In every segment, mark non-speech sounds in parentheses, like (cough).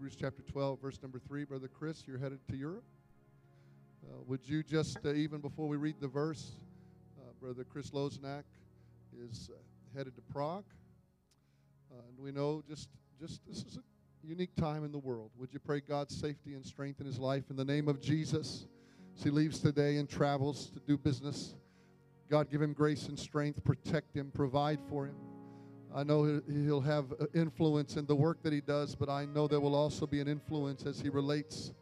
Hebrews chapter 12, verse number 3. Brother Chris, you're headed to Europe. Uh, would you just, uh, even before we read the verse, uh, Brother Chris Loznak is uh, headed to Prague. Uh, and we know just, just this is a unique time in the world. Would you pray God's safety and strength in his life in the name of Jesus as he leaves today and travels to do business? God, give him grace and strength, protect him, provide for him. I know he'll have influence in the work that he does, but I know there will also be an influence as he relates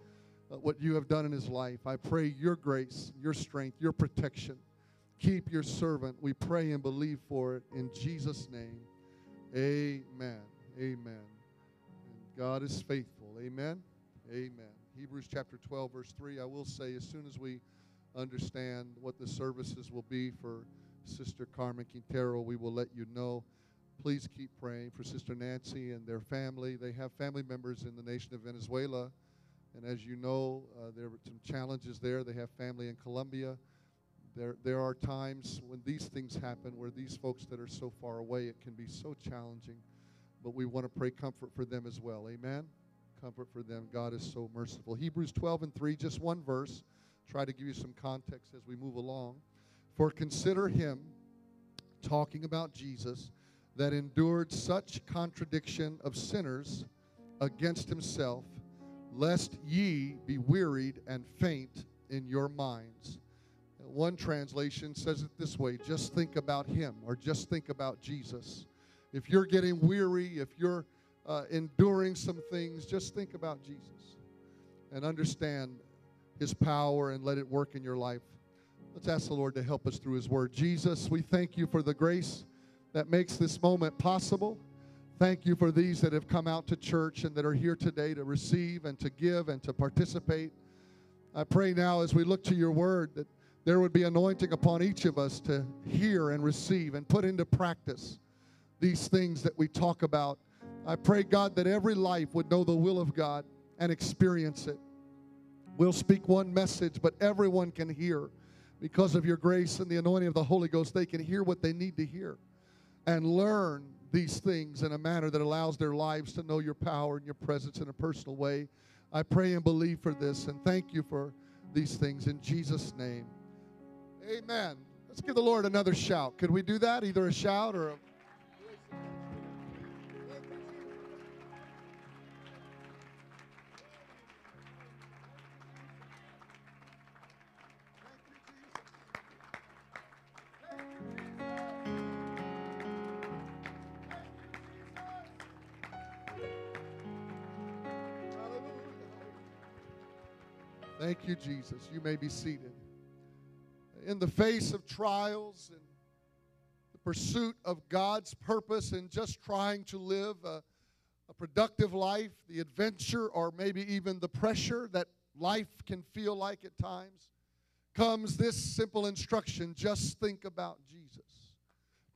uh, what you have done in his life. I pray your grace, your strength, your protection. Keep your servant. We pray and believe for it in Jesus' name. Amen. Amen. God is faithful. Amen. Amen. Hebrews chapter 12, verse 3. I will say, as soon as we understand what the services will be for Sister Carmen Quintero, we will let you know please keep praying for Sister Nancy and their family. They have family members in the nation of Venezuela. And as you know, uh, there are some challenges there. They have family in Colombia. There, there are times when these things happen where these folks that are so far away, it can be so challenging. But we want to pray comfort for them as well. Amen? Comfort for them. God is so merciful. Hebrews 12 and 3, just one verse. Try to give you some context as we move along. For consider him, talking about Jesus, that endured such contradiction of sinners against himself, lest ye be wearied and faint in your minds. One translation says it this way just think about him or just think about Jesus. If you're getting weary, if you're uh, enduring some things, just think about Jesus and understand his power and let it work in your life. Let's ask the Lord to help us through his word. Jesus, we thank you for the grace that makes this moment possible. Thank you for these that have come out to church and that are here today to receive and to give and to participate. I pray now as we look to your word that there would be anointing upon each of us to hear and receive and put into practice these things that we talk about. I pray, God, that every life would know the will of God and experience it. We'll speak one message, but everyone can hear because of your grace and the anointing of the Holy Ghost. They can hear what they need to hear and learn these things in a manner that allows their lives to know your power and your presence in a personal way. I pray and believe for this and thank you for these things in Jesus' name. Amen. Let's give the Lord another shout. Could we do that? Either a shout or a Thank you, Jesus. You may be seated. In the face of trials and the pursuit of God's purpose and just trying to live a, a productive life, the adventure, or maybe even the pressure that life can feel like at times, comes this simple instruction just think about Jesus.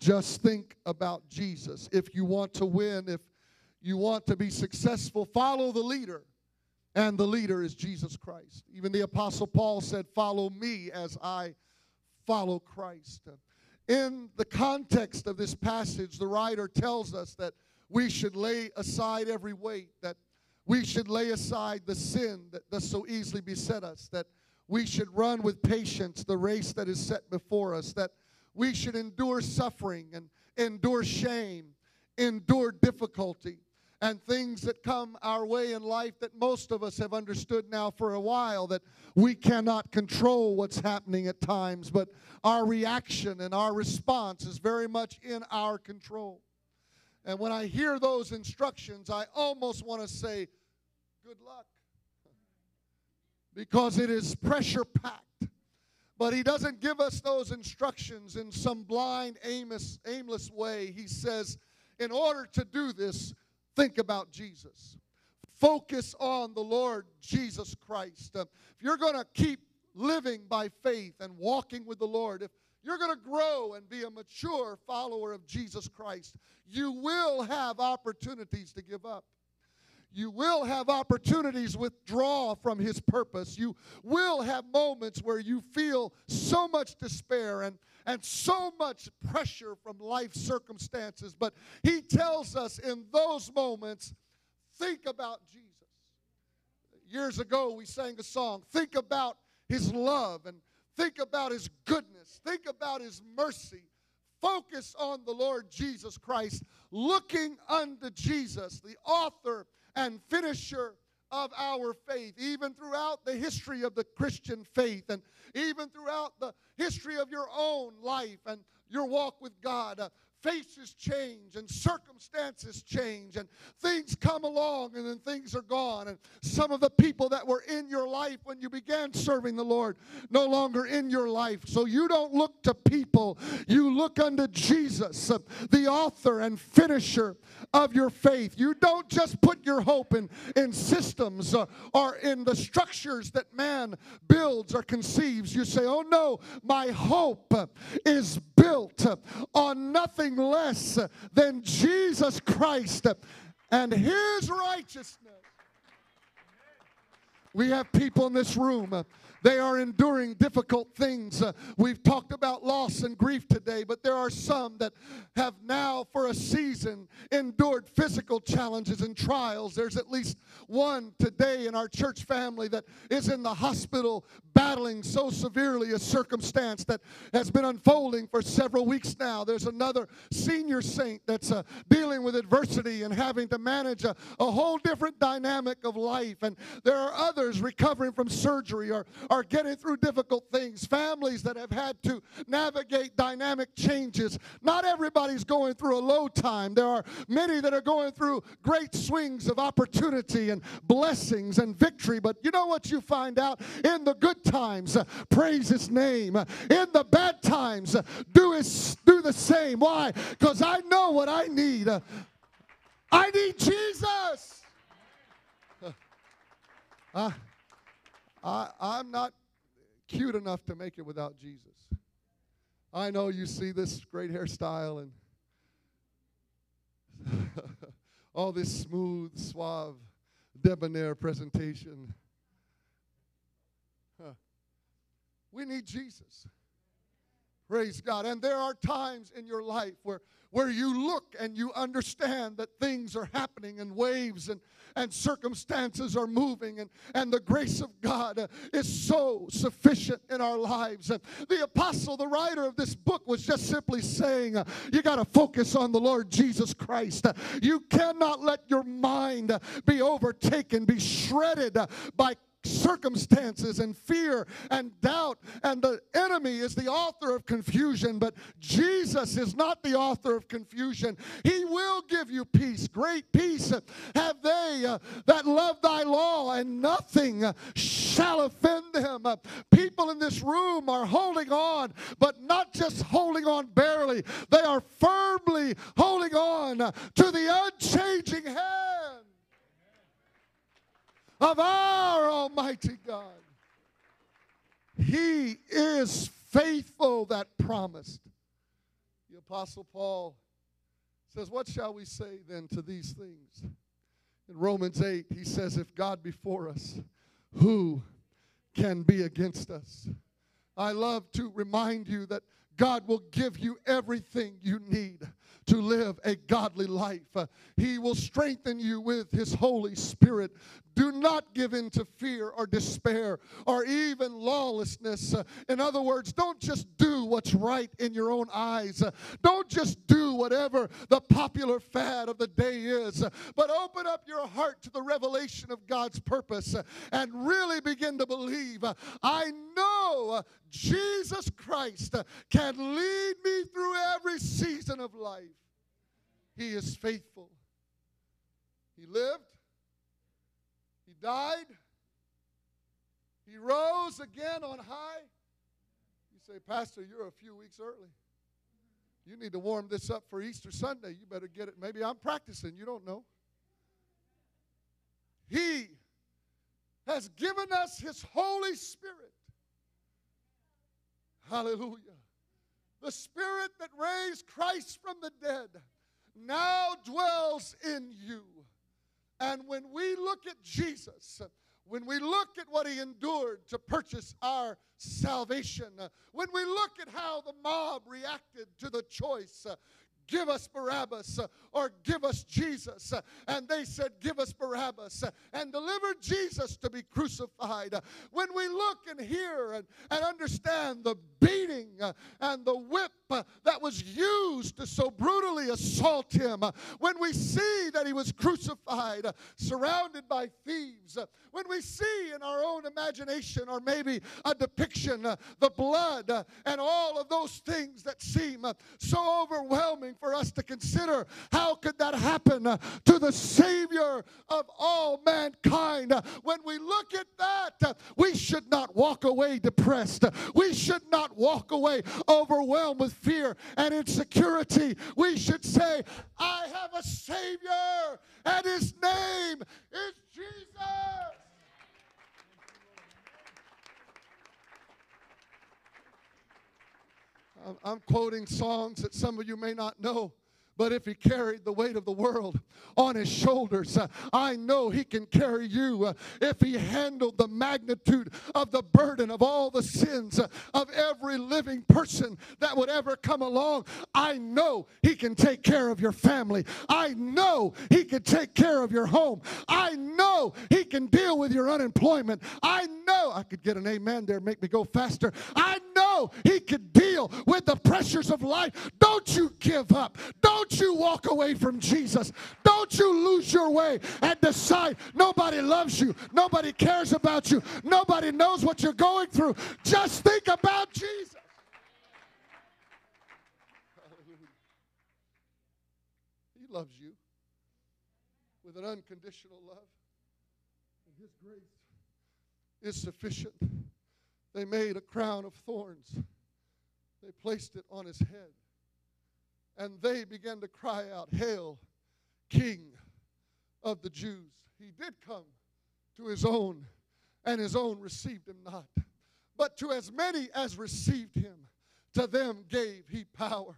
Just think about Jesus. If you want to win, if you want to be successful, follow the leader and the leader is Jesus Christ. Even the Apostle Paul said, Follow me as I follow Christ. In the context of this passage, the writer tells us that we should lay aside every weight, that we should lay aside the sin that does so easily beset us, that we should run with patience the race that is set before us, that we should endure suffering and endure shame, endure difficulty and things that come our way in life that most of us have understood now for a while that we cannot control what's happening at times, but our reaction and our response is very much in our control. And when I hear those instructions, I almost want to say, Good luck. Because it is pressure packed. But he doesn't give us those instructions in some blind, aimless, aimless way. He says, in order to do this, think about Jesus. Focus on the Lord Jesus Christ. Uh, if you're going to keep living by faith and walking with the Lord, if you're going to grow and be a mature follower of Jesus Christ, you will have opportunities to give up. You will have opportunities withdraw from his purpose. You will have moments where you feel so much despair and and so much pressure from life circumstances. But he tells us in those moments, think about Jesus. Years ago, we sang a song, Think About His Love and think about His goodness, think about His mercy. Focus on the Lord Jesus Christ, looking unto Jesus, the author and finisher of our faith, even throughout the history of the Christian faith, and even throughout the history of your own life and your walk with God. Uh, faces change and circumstances change and things come along and then things are gone. And some of the people that were in your life when you began serving the lord no longer in your life. So you don't look to people. You look unto jesus the author and finisher of your faith. You don't just put your hope in, in systems uh, or in the structures that man builds or conceives. You say oh no my hope is built on nothing nothing less than Jesus Christ and his righteousness. We have people in this room they are enduring difficult things. Uh, we've talked about loss and grief today, but there are some that have now, for a season, endured physical challenges and trials. There's at least one today in our church family that is in the hospital battling so severely a circumstance that has been unfolding for several weeks now. There's another senior saint that's uh, dealing with adversity and having to manage a, a whole different dynamic of life. And there are others recovering from surgery or, are getting through difficult things, families that have had to navigate dynamic changes. Not everybody's going through a low time. There are many that are going through great swings of opportunity and blessings and victory. But you know what you find out? In the good times, uh, praise His name. In the bad times, uh, do, his, do the same. Why? Because I know what I need. Uh, I need Jesus. Uh, I, I'm not cute enough to make it without Jesus. I know you see this great hairstyle and (laughs) all this smooth, suave, debonair presentation. Huh. We need Jesus. Praise God. And there are times in your life where, where you look and you understand that things are happening and waves and and circumstances are moving, and, and the grace of God uh, is so sufficient in our lives. And the apostle, the writer of this book, was just simply saying, uh, You got to focus on the Lord Jesus Christ. Uh, you cannot let your mind be overtaken, be shredded by circumstances and fear and doubt, and the enemy is the author of confusion, but Jesus is not the author of confusion. He will give you peace, great peace have they uh, that love thy law, and nothing shall offend them. Uh, people in this room are holding on, but not just holding on barely, they are firmly holding on to the unchanging hand of our Almighty God. He is faithful that promised. The Apostle Paul says, What shall we say then to these things? In Romans 8, he says, If God be for us, who can be against us? I love to remind you that God will give you everything you need to live a godly life. He will strengthen you with His Holy Spirit. Do not give in to fear or despair or even lawlessness. In other words, don't just do what's right in your own eyes. Don't just do whatever the popular fad of the day is, but open up your heart to the revelation of God's purpose and really begin to believe. I know Jesus Christ can lead me through every season of life. He is faithful. He lived, He died, He rose again on high. You say, Pastor, you're a few weeks early. You need to warm this up for Easter Sunday. You better get it. Maybe I'm practicing. You don't know. He has given us His Holy Spirit Hallelujah. The Spirit that raised Christ from the dead now dwells in you. And when we look at Jesus, when we look at what he endured to purchase our salvation, when we look at how the mob reacted to the choice, Give us Barabbas uh, or give us Jesus. Uh, and they said, Give us Barabbas uh, and delivered Jesus to be crucified. Uh, when we look and hear and, and understand the beating uh, and the whip uh, that was used to so brutally assault him, when we see that he was crucified, surrounded by thieves, when we see in our own imagination or maybe a depiction the blood and all of those things that seem so overwhelming for us to consider how could that happen to the Savior of all mankind. When we look at that, we should not walk away depressed. We should not walk away overwhelmed with fear and insecurity. We should say, I have a Savior, and His name is Jesus. I'm quoting songs that some of you may not know. But if he carried the weight of the world on his shoulders, uh, I know he can carry you. Uh, if he handled the magnitude of the burden of all the sins uh, of every living person that would ever come along, I know he can take care of your family. I know he can take care of your home. I know he can deal with your unemployment. I know I could get an amen there, make me go faster. I know he could deal with the pressures of life. Don't you give up. Don't you walk away from Jesus. Don't you lose your way and decide nobody loves you, nobody cares about you, nobody knows what you're going through. Just think about Jesus. He loves you with an unconditional love. And His grace is sufficient. They made a crown of thorns, they placed it on his head, and they began to cry out, Hail, King of the Jews. He did come to his own, and his own received him not. But to as many as received him, to them gave he power,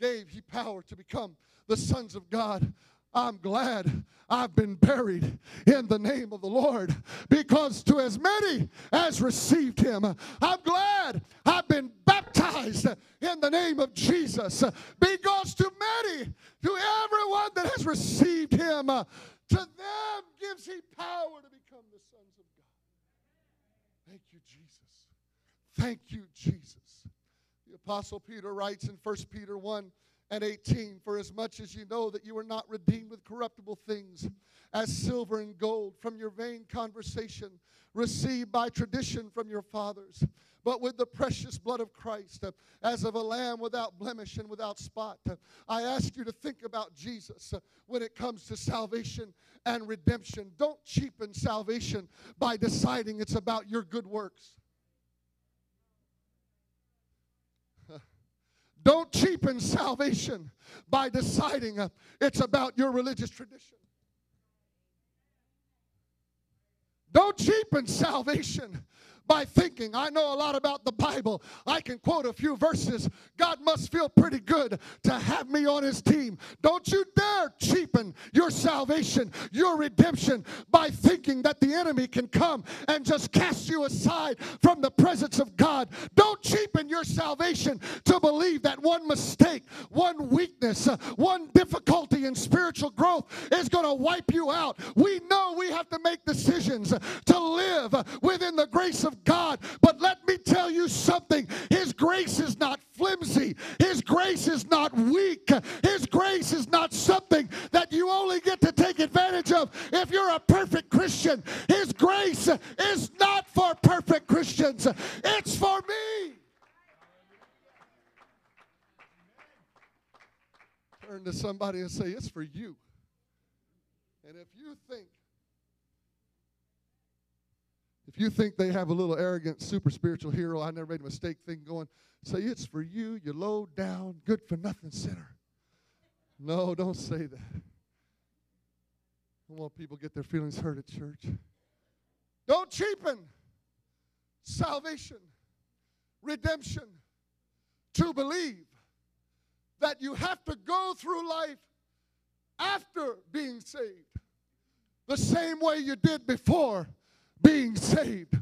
gave he power to become the sons of God I'm glad I've been buried in the name of the Lord because to as many as received him, I'm glad I've been baptized in the name of Jesus because to many, to everyone that has received him, to them gives he power to become the sons of God. Thank you, Jesus. Thank you, Jesus. The Apostle Peter writes in 1 Peter 1 and 18 For as much as you know that you are not redeemed with corruptible things, as silver and gold, from your vain conversation received by tradition from your fathers, but with the precious blood of Christ, as of a lamb without blemish and without spot. I ask you to think about Jesus when it comes to salvation and redemption. Don't cheapen salvation by deciding it's about your good works. Don't cheapen salvation by deciding uh, it's about your religious tradition. Don't cheapen salvation by thinking. I know a lot about the Bible. I can quote a few verses. God must feel pretty good to have me on his team. Don't you dare cheapen your salvation, your redemption by thinking that the enemy can come and just cast you aside from the presence of God. Don't cheapen your salvation to believe that one mistake, one weakness, one difficulty in spiritual growth is going to wipe you out. We know we have to make decisions to live within the grace of God. But let me tell you something His grace is not flimsy, His grace is not weak, His grace is not something that you only get to take advantage of if you're a perfect Christian. His grace is not for perfect Christians, it's for me. Turn to somebody and say, It's for you. And if you think if you think they have a little arrogant, super spiritual hero, I never made a mistake thing going, say it's for you, you low down, good for nothing sinner. No, don't say that. I want people get their feelings hurt at church. Don't cheapen salvation, redemption, to believe that you have to go through life after being saved the same way you did before being saved.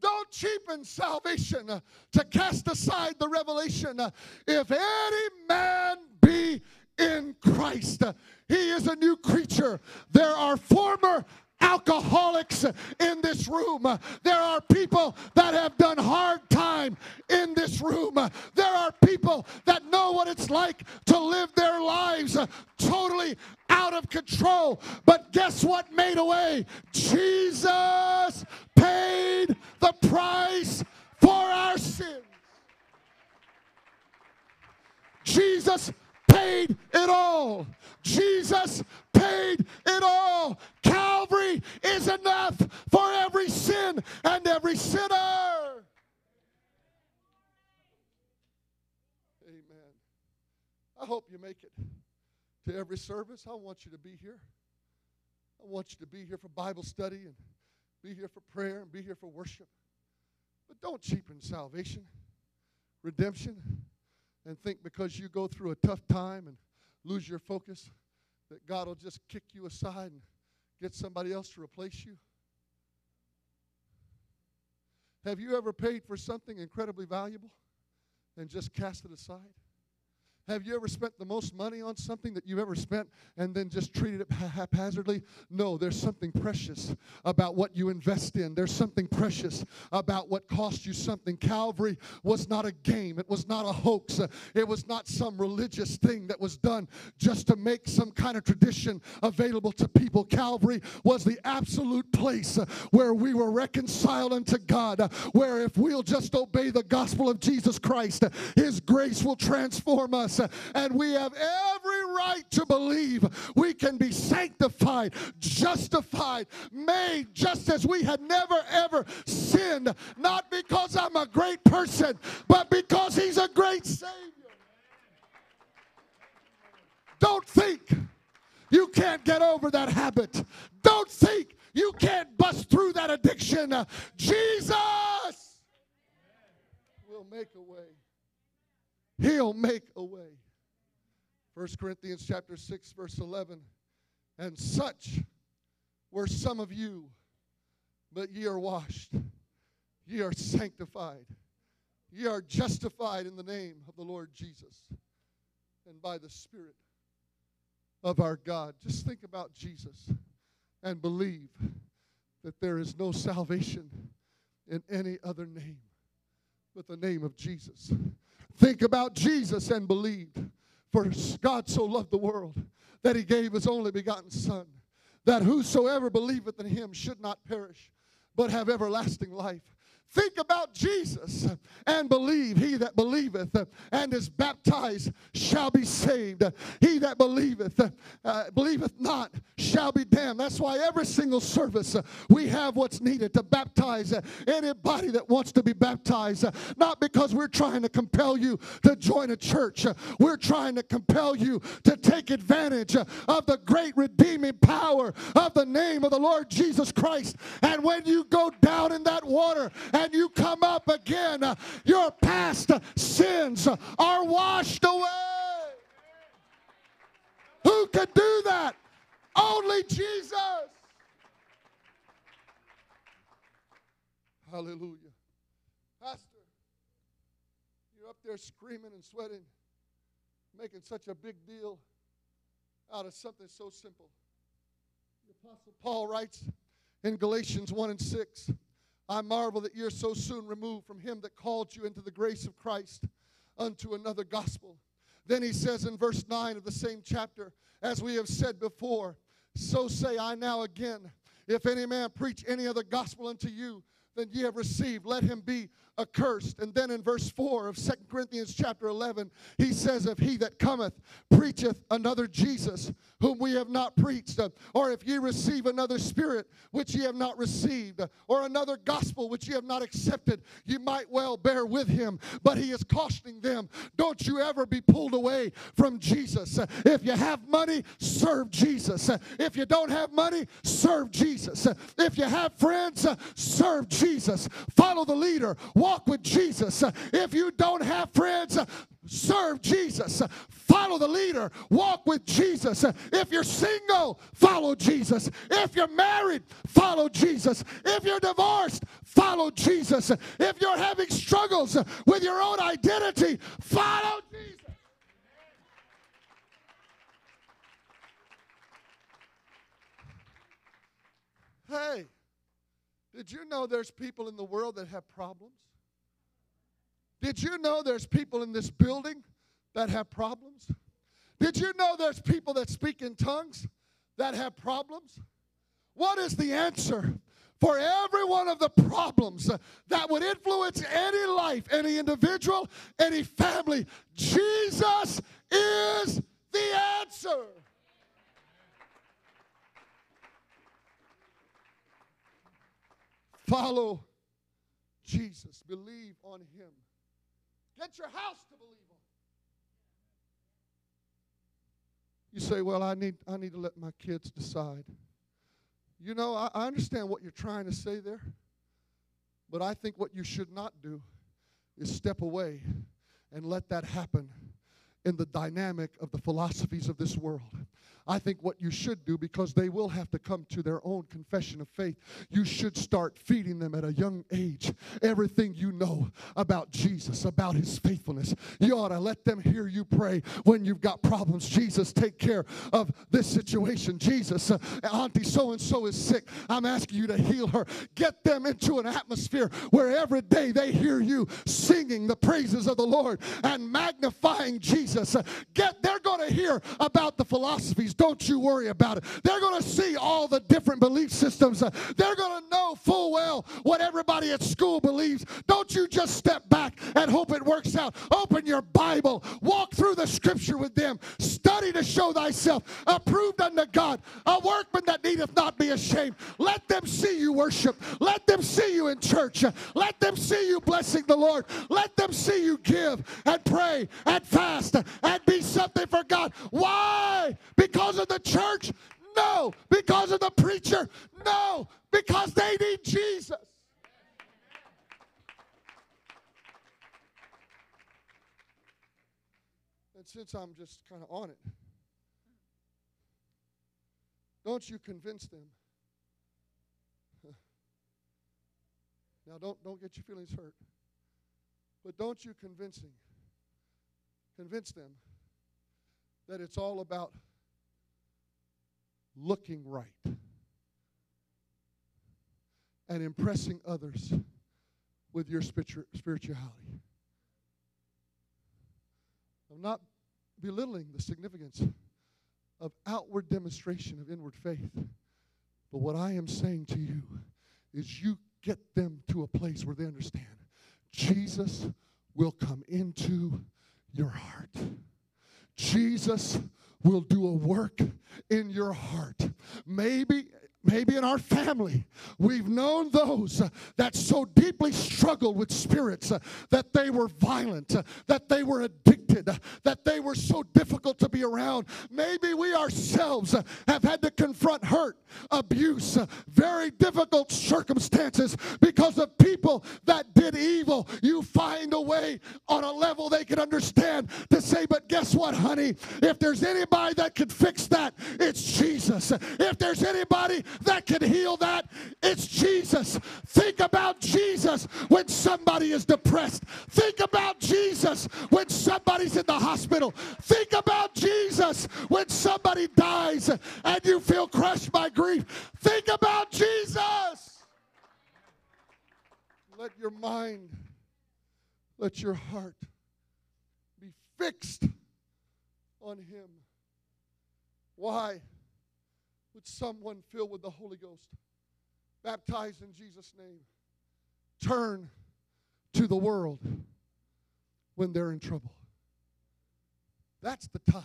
Don't cheapen salvation to cast aside the revelation. If any man be in Christ, he is a new creature. There are former alcoholics in this room. There are people that have done hard time in this room. There are people that know what it's like to live their lives totally out of control. But guess what made a way? Jesus paid the price for our sins. Jesus paid it all. Jesus paid it all. Calvary is enough for every sin and every sinner. Amen. I hope you make it to every service. I want you to be here. I want you to be here for Bible study and be here for prayer and be here for worship. But don't cheapen salvation, redemption, and think because you go through a tough time and lose your focus that God will just kick you aside and get somebody else to replace you? Have you ever paid for something incredibly valuable and just cast it aside? Have you ever spent the most money on something that you've ever spent and then just treated it haphazardly? No, there's something precious about what you invest in. There's something precious about what cost you something. Calvary was not a game, it was not a hoax, it was not some religious thing that was done just to make some kind of tradition available to people. Calvary was the absolute place where we were reconciled unto God, where if we'll just obey the gospel of Jesus Christ, His grace will transform us and we have every right to believe we can be sanctified, justified, made just as we had never ever sinned, not because I'm a great person, but because He's a great Savior. Don't think you can't get over that habit. Don't think you can't bust through that addiction. Jesus will make a way. He'll make a way. 1 Corinthians chapter 6 verse 11 and such were some of you but ye are washed. Ye are sanctified. Ye are justified in the name of the Lord Jesus and by the spirit of our God. Just think about Jesus and believe that there is no salvation in any other name but the name of Jesus Think about Jesus and believe. For God so loved the world that he gave his only begotten Son, that whosoever believeth in him should not perish, but have everlasting life. Think about Jesus and believe. He that believeth and is baptized shall be saved. He that believeth, uh, believeth not, shall be damned. That's why every single service uh, we have what's needed to baptize uh, anybody that wants to be baptized. Uh, not because we're trying to compel you to join a church, uh, we're trying to compel you to take advantage uh, of the great redeeming power of the name of the Lord Jesus Christ. And when you go down in that water, and you come up again, your past sins are washed away. Who could do that? Only Jesus. Hallelujah. Pastor, you're up there screaming and sweating, making such a big deal out of something so simple. The Apostle Paul writes in Galatians 1 and 6 I marvel that you're so soon removed from him that called you into the grace of Christ unto another gospel. Then he says in verse 9 of the same chapter, as we have said before, so say I now again, if any man preach any other gospel unto you than ye have received, let him be accursed. And then in verse 4 of Second Corinthians chapter 11, he says, If he that cometh preacheth another Jesus, whom we have not preached, or if ye receive another spirit which ye have not received, or another gospel which ye have not accepted, ye might well bear with him. But he is cautioning them, don't you ever be pulled away from Jesus. If you have money, serve Jesus. If you don't have money, serve Jesus. If you have friends, serve Jesus. Follow the leader. Walk with Jesus. If you don't have friends, serve Jesus. Follow the leader. Walk with Jesus. If you're single, follow Jesus. If you're married, follow Jesus. If you're divorced, follow Jesus. If you're having struggles with your own identity, follow Jesus. Hey, did you know there's people in the world that have problems? Did you know there's people in this building that have problems? Did you know there's people that speak in tongues that have problems? What is the answer for every one of the problems that would influence any life, any individual, any family? Jesus is the answer. Follow Jesus. Believe on him. Get your house to believe on. You say, well, I need, I need to let my kids decide. You know, I, I understand what you're trying to say there, but I think what you should not do is step away and let that happen in the dynamic of the philosophies of this world. I think what you should do, because they will have to come to their own confession of faith, you should start feeding them at a young age everything you know about Jesus, about his faithfulness. You ought to let them hear you pray when you've got problems. Jesus, take care of this situation. Jesus, uh, Auntie so and so is sick. I'm asking you to heal her. Get them into an atmosphere where every day they hear you singing the praises of the Lord and magnifying Jesus. Uh, get they're going to hear about the philosophies don't you worry about it. They're going to see all the different belief systems. They're going to know full well what everybody at school believes. Don't you just step back and hope it works out. Open your Bible, walk through the scripture with them, study to show thyself approved unto God, a workman that needeth not be ashamed. Let them see you worship. Let them see you in church. Let them see you blessing the Lord. Let them see you give and pray and fast and be something for God. Why? Because of the church? No. Because of the preacher? No. Because they need Jesus. And since I'm just kind of on it, don't you convince them. (laughs) Now don't don't get your feelings hurt. But don't you convince convincing convince them that it's all about looking right and impressing others with your spirituality. I'm not belittling the significance of outward demonstration of inward faith. But what I am saying to you is you get them to a place where they understand Jesus will come into your heart. Jesus will do a work in your heart. Maybe Maybe in our family, we've known those that so deeply struggled with spirits uh, that they were violent, uh, that they were addicted, uh, that they were so difficult to be around. Maybe we ourselves have had to confront hurt, abuse, very difficult circumstances because of people that did evil. You find a way on a level they can understand to say, but guess what, honey? If there's anybody that could fix that, it's Jesus. If there's anybody that can heal that, it's Jesus. Think about Jesus when somebody is depressed. Think about Jesus when somebody's in the hospital. Think about Jesus when somebody dies and you feel crushed by grief. Think about Jesus. Let your mind, let your heart be fixed on Him. Why? With someone filled with the Holy Ghost, baptized in Jesus' name, turn to the world when they're in trouble. That's the time,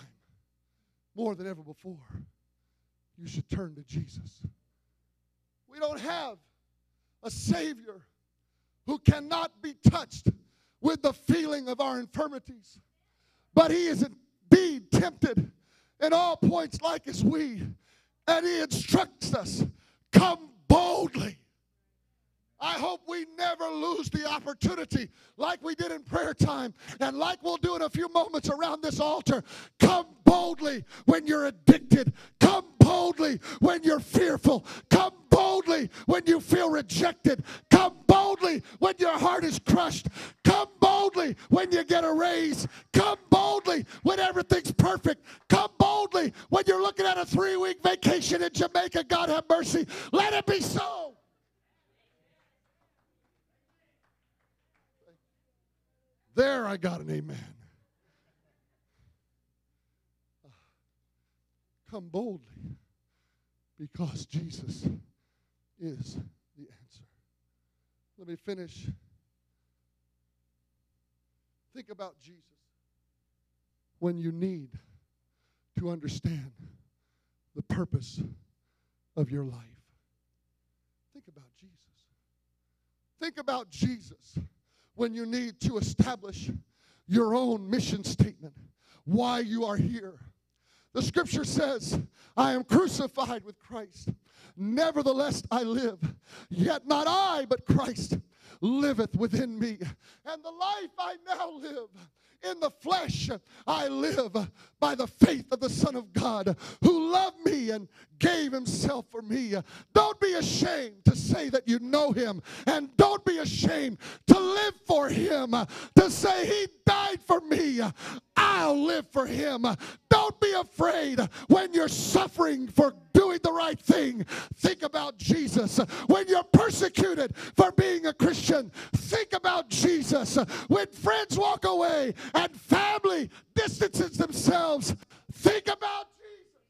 more than ever before, you should turn to Jesus. We don't have a Savior who cannot be touched with the feeling of our infirmities, but He is indeed tempted in all points like as we and he instructs us come boldly I hope we never lose the opportunity, like we did in prayer time, and like we'll do in a few moments around this altar. Come boldly when you're addicted. Come boldly when you're fearful. Come boldly when you feel rejected. Come boldly when your heart is crushed. Come boldly when you get a raise. Come boldly when everything's perfect. Come boldly when you're looking at a three week vacation in Jamaica. God have mercy. Let it be so. There I got an amen. Come boldly because Jesus is the answer. Let me finish. Think about Jesus when you need to understand the purpose of your life. Think about Jesus. Think about Jesus when you need to establish your own mission statement, why you are here. The scripture says, I am crucified with Christ. Nevertheless, I live. Yet not I, but Christ liveth within me. And the life I now live in the flesh, I live by the faith of the Son of God who loved me and gave himself for me. Don't be ashamed to say that you know him, and don't be ashamed to live for him, to say he died for me. I'll live for him. Don't be afraid when you're suffering for doing the right thing. Think about Jesus. When you're persecuted for being a Christian, think about Jesus. When friends walk away and family distances themselves, think about Jesus.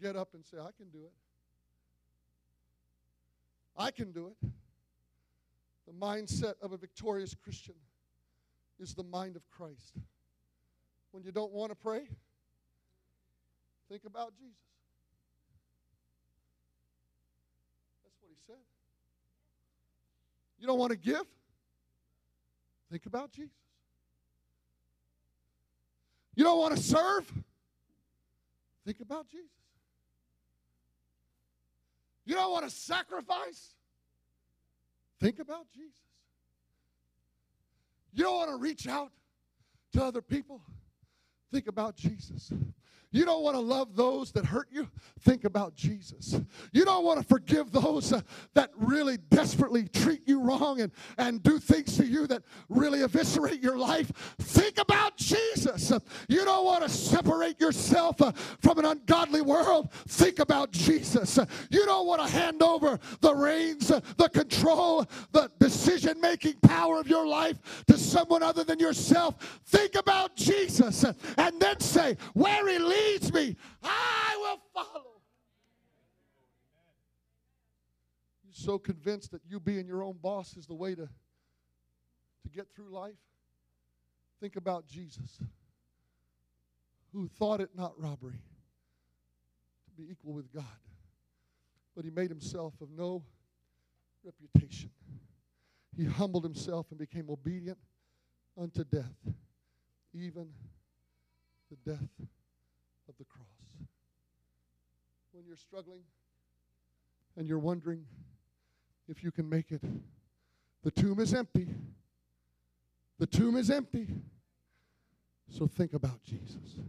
Get up and say, I can do it. I can do it. The mindset of a victorious Christian is the mind of Christ. When you don't want to pray, think about Jesus. That's what he said. You don't want to give? Think about Jesus. You don't want to serve? Think about Jesus. You don't want to sacrifice? Think about Jesus. You don't want to reach out to other people? Think about Jesus. You don't want to love those that hurt you? Think about Jesus. You don't want to forgive those uh, that really desperately treat you wrong and, and do things to you that really eviscerate your life? Think about Jesus. You don't want to separate yourself uh, from an ungodly world? Think about Jesus. You don't want to hand over the reins, uh, the control, the decision making power of your life to someone other than yourself? Think about Jesus then say, where he leads leads me, I will follow. You're so convinced that you being your own boss is the way to, to get through life? Think about Jesus, who thought it not robbery to be equal with God, but he made himself of no reputation. He humbled himself and became obedient unto death, even the death of the cross. When you're struggling and you're wondering if you can make it, the tomb is empty. The tomb is empty. So think about Jesus.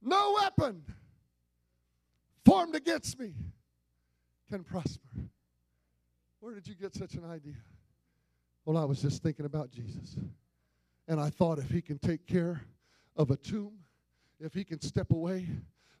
No weapon formed against me can prosper. Where did you get such an idea? Well, I was just thinking about Jesus. And I thought if he can take care of a tomb, if he can step away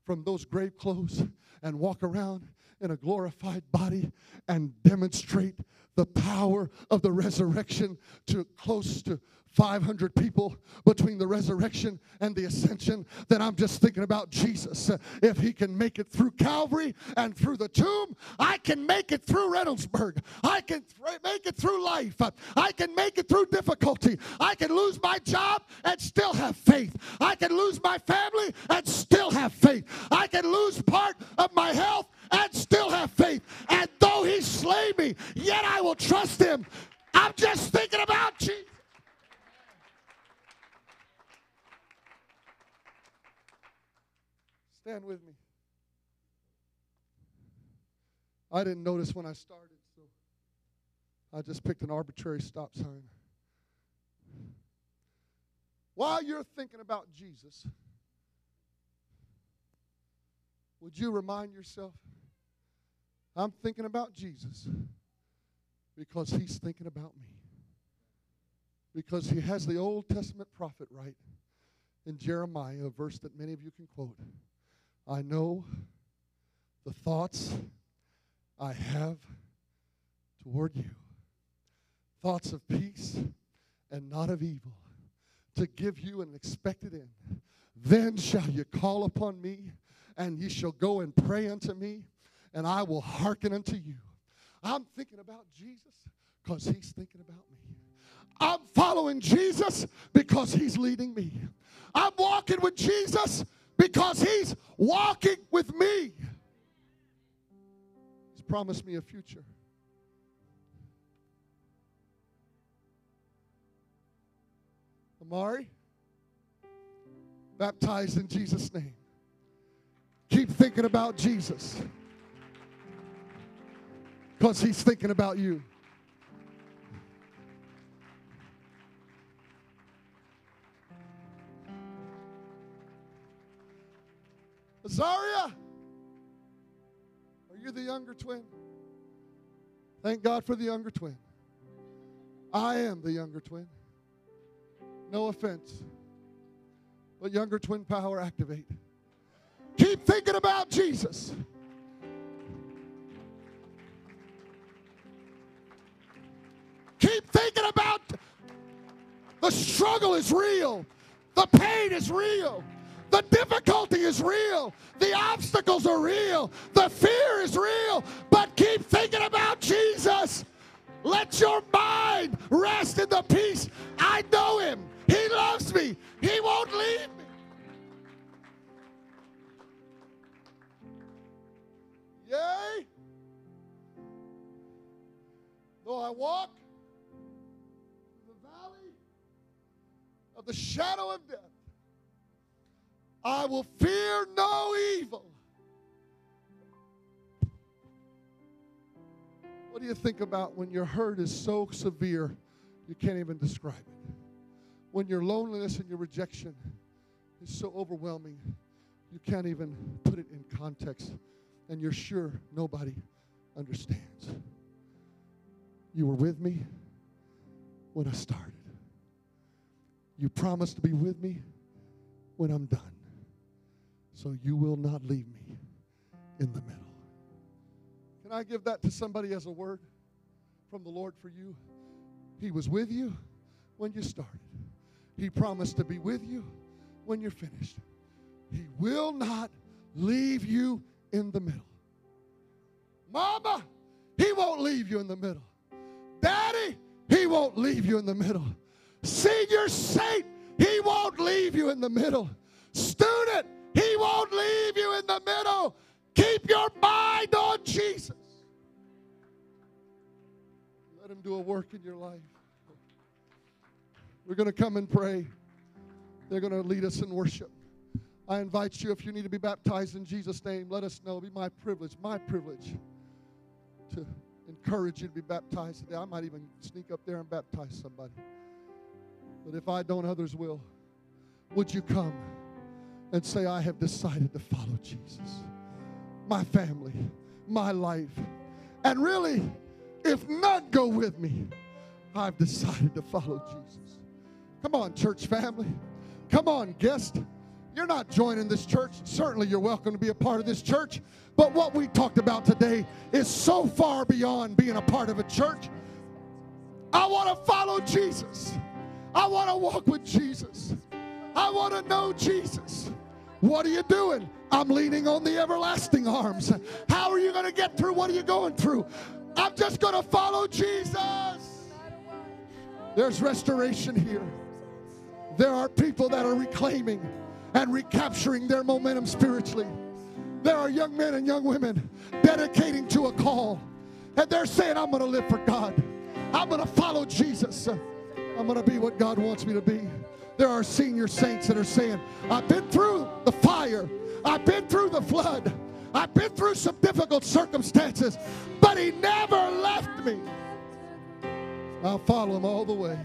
from those grave clothes and walk around in a glorified body and demonstrate the power of the resurrection to close to 500 people between the resurrection and the ascension, then I'm just thinking about Jesus. If he can make it through Calvary and through the tomb, I can make it through Reynoldsburg. I can th- make it through life. I can make it through difficulty. I can lose my job and still have faith. I can lose my family and still have faith. I can lose part of my health and still have faith. And though he slay me, yet I will trust him. I'm just thinking about Jesus. Stand with me. I didn't notice when I started, so I just picked an arbitrary stop sign. While you're thinking about Jesus, would you remind yourself, I'm thinking about Jesus because he's thinking about me. Because he has the Old Testament prophet write in Jeremiah, a verse that many of you can quote. I know the thoughts I have toward you thoughts of peace and not of evil, to give you an expected end. Then shall you call upon me, and ye shall go and pray unto me, and I will hearken unto you. I'm thinking about Jesus because he's thinking about me. I'm following Jesus because he's leading me. I'm walking with Jesus because he's walking with me. He's promised me a future. Amari, baptized in Jesus' name. Keep thinking about Jesus because he's thinking about you. Azaria, are you the younger twin? Thank God for the younger twin. I am the younger twin. No offense. But younger twin power activate. Keep thinking about Jesus. Keep thinking about the struggle is real. The pain is real. The difficulty is real. The obstacles are real. The fear is real. But keep thinking about Jesus. Let your mind rest in the peace. I know him. He loves me. He won't leave me. Yea. Though I walk in the valley of the shadow of death, I will fear no evil. What do you think about when your hurt is so severe you can't even describe it? When your loneliness and your rejection is so overwhelming you can't even put it in context and you're sure nobody understands. You were with me when I started. You promised to be with me when I'm done. So you will not leave me in the middle. Can I give that to somebody as a word from the Lord for you? He was with you when you started. He promised to be with you when you're finished. He will not leave you in the middle. Mama, he won't leave you in the middle. Daddy, he won't leave you in the middle. Senior saint, he won't leave you in the middle. Student, he won't leave you in the middle. Keep your mind on Jesus. Let him do a work in your life. We're going to come and pray. They're going to lead us in worship. I invite you, if you need to be baptized in Jesus' name, let us know. It'll be my privilege, my privilege to encourage you to be baptized today. I might even sneak up there and baptize somebody. But if I don't, others will. Would you come and say, I have decided to follow Jesus? My family, my life. And really, if none go with me, I've decided to follow Jesus. Come on, church family. Come on, guest. You're not joining this church. Certainly, you're welcome to be a part of this church. But what we talked about today is so far beyond being a part of a church. I want to follow Jesus. I want to walk with Jesus. I want to know Jesus. What are you doing? I'm leaning on the everlasting arms. How are you going to get through? What are you going through? I'm just going to follow Jesus. There's restoration here. There are people that are reclaiming and recapturing their momentum spiritually. There are young men and young women dedicating to a call. And they're saying, I'm going to live for God. I'm going to follow Jesus. I'm going to be what God wants me to be. There are senior saints that are saying, I've been through the fire. I've been through the flood. I've been through some difficult circumstances, but He never left me. I'll follow Him all the way.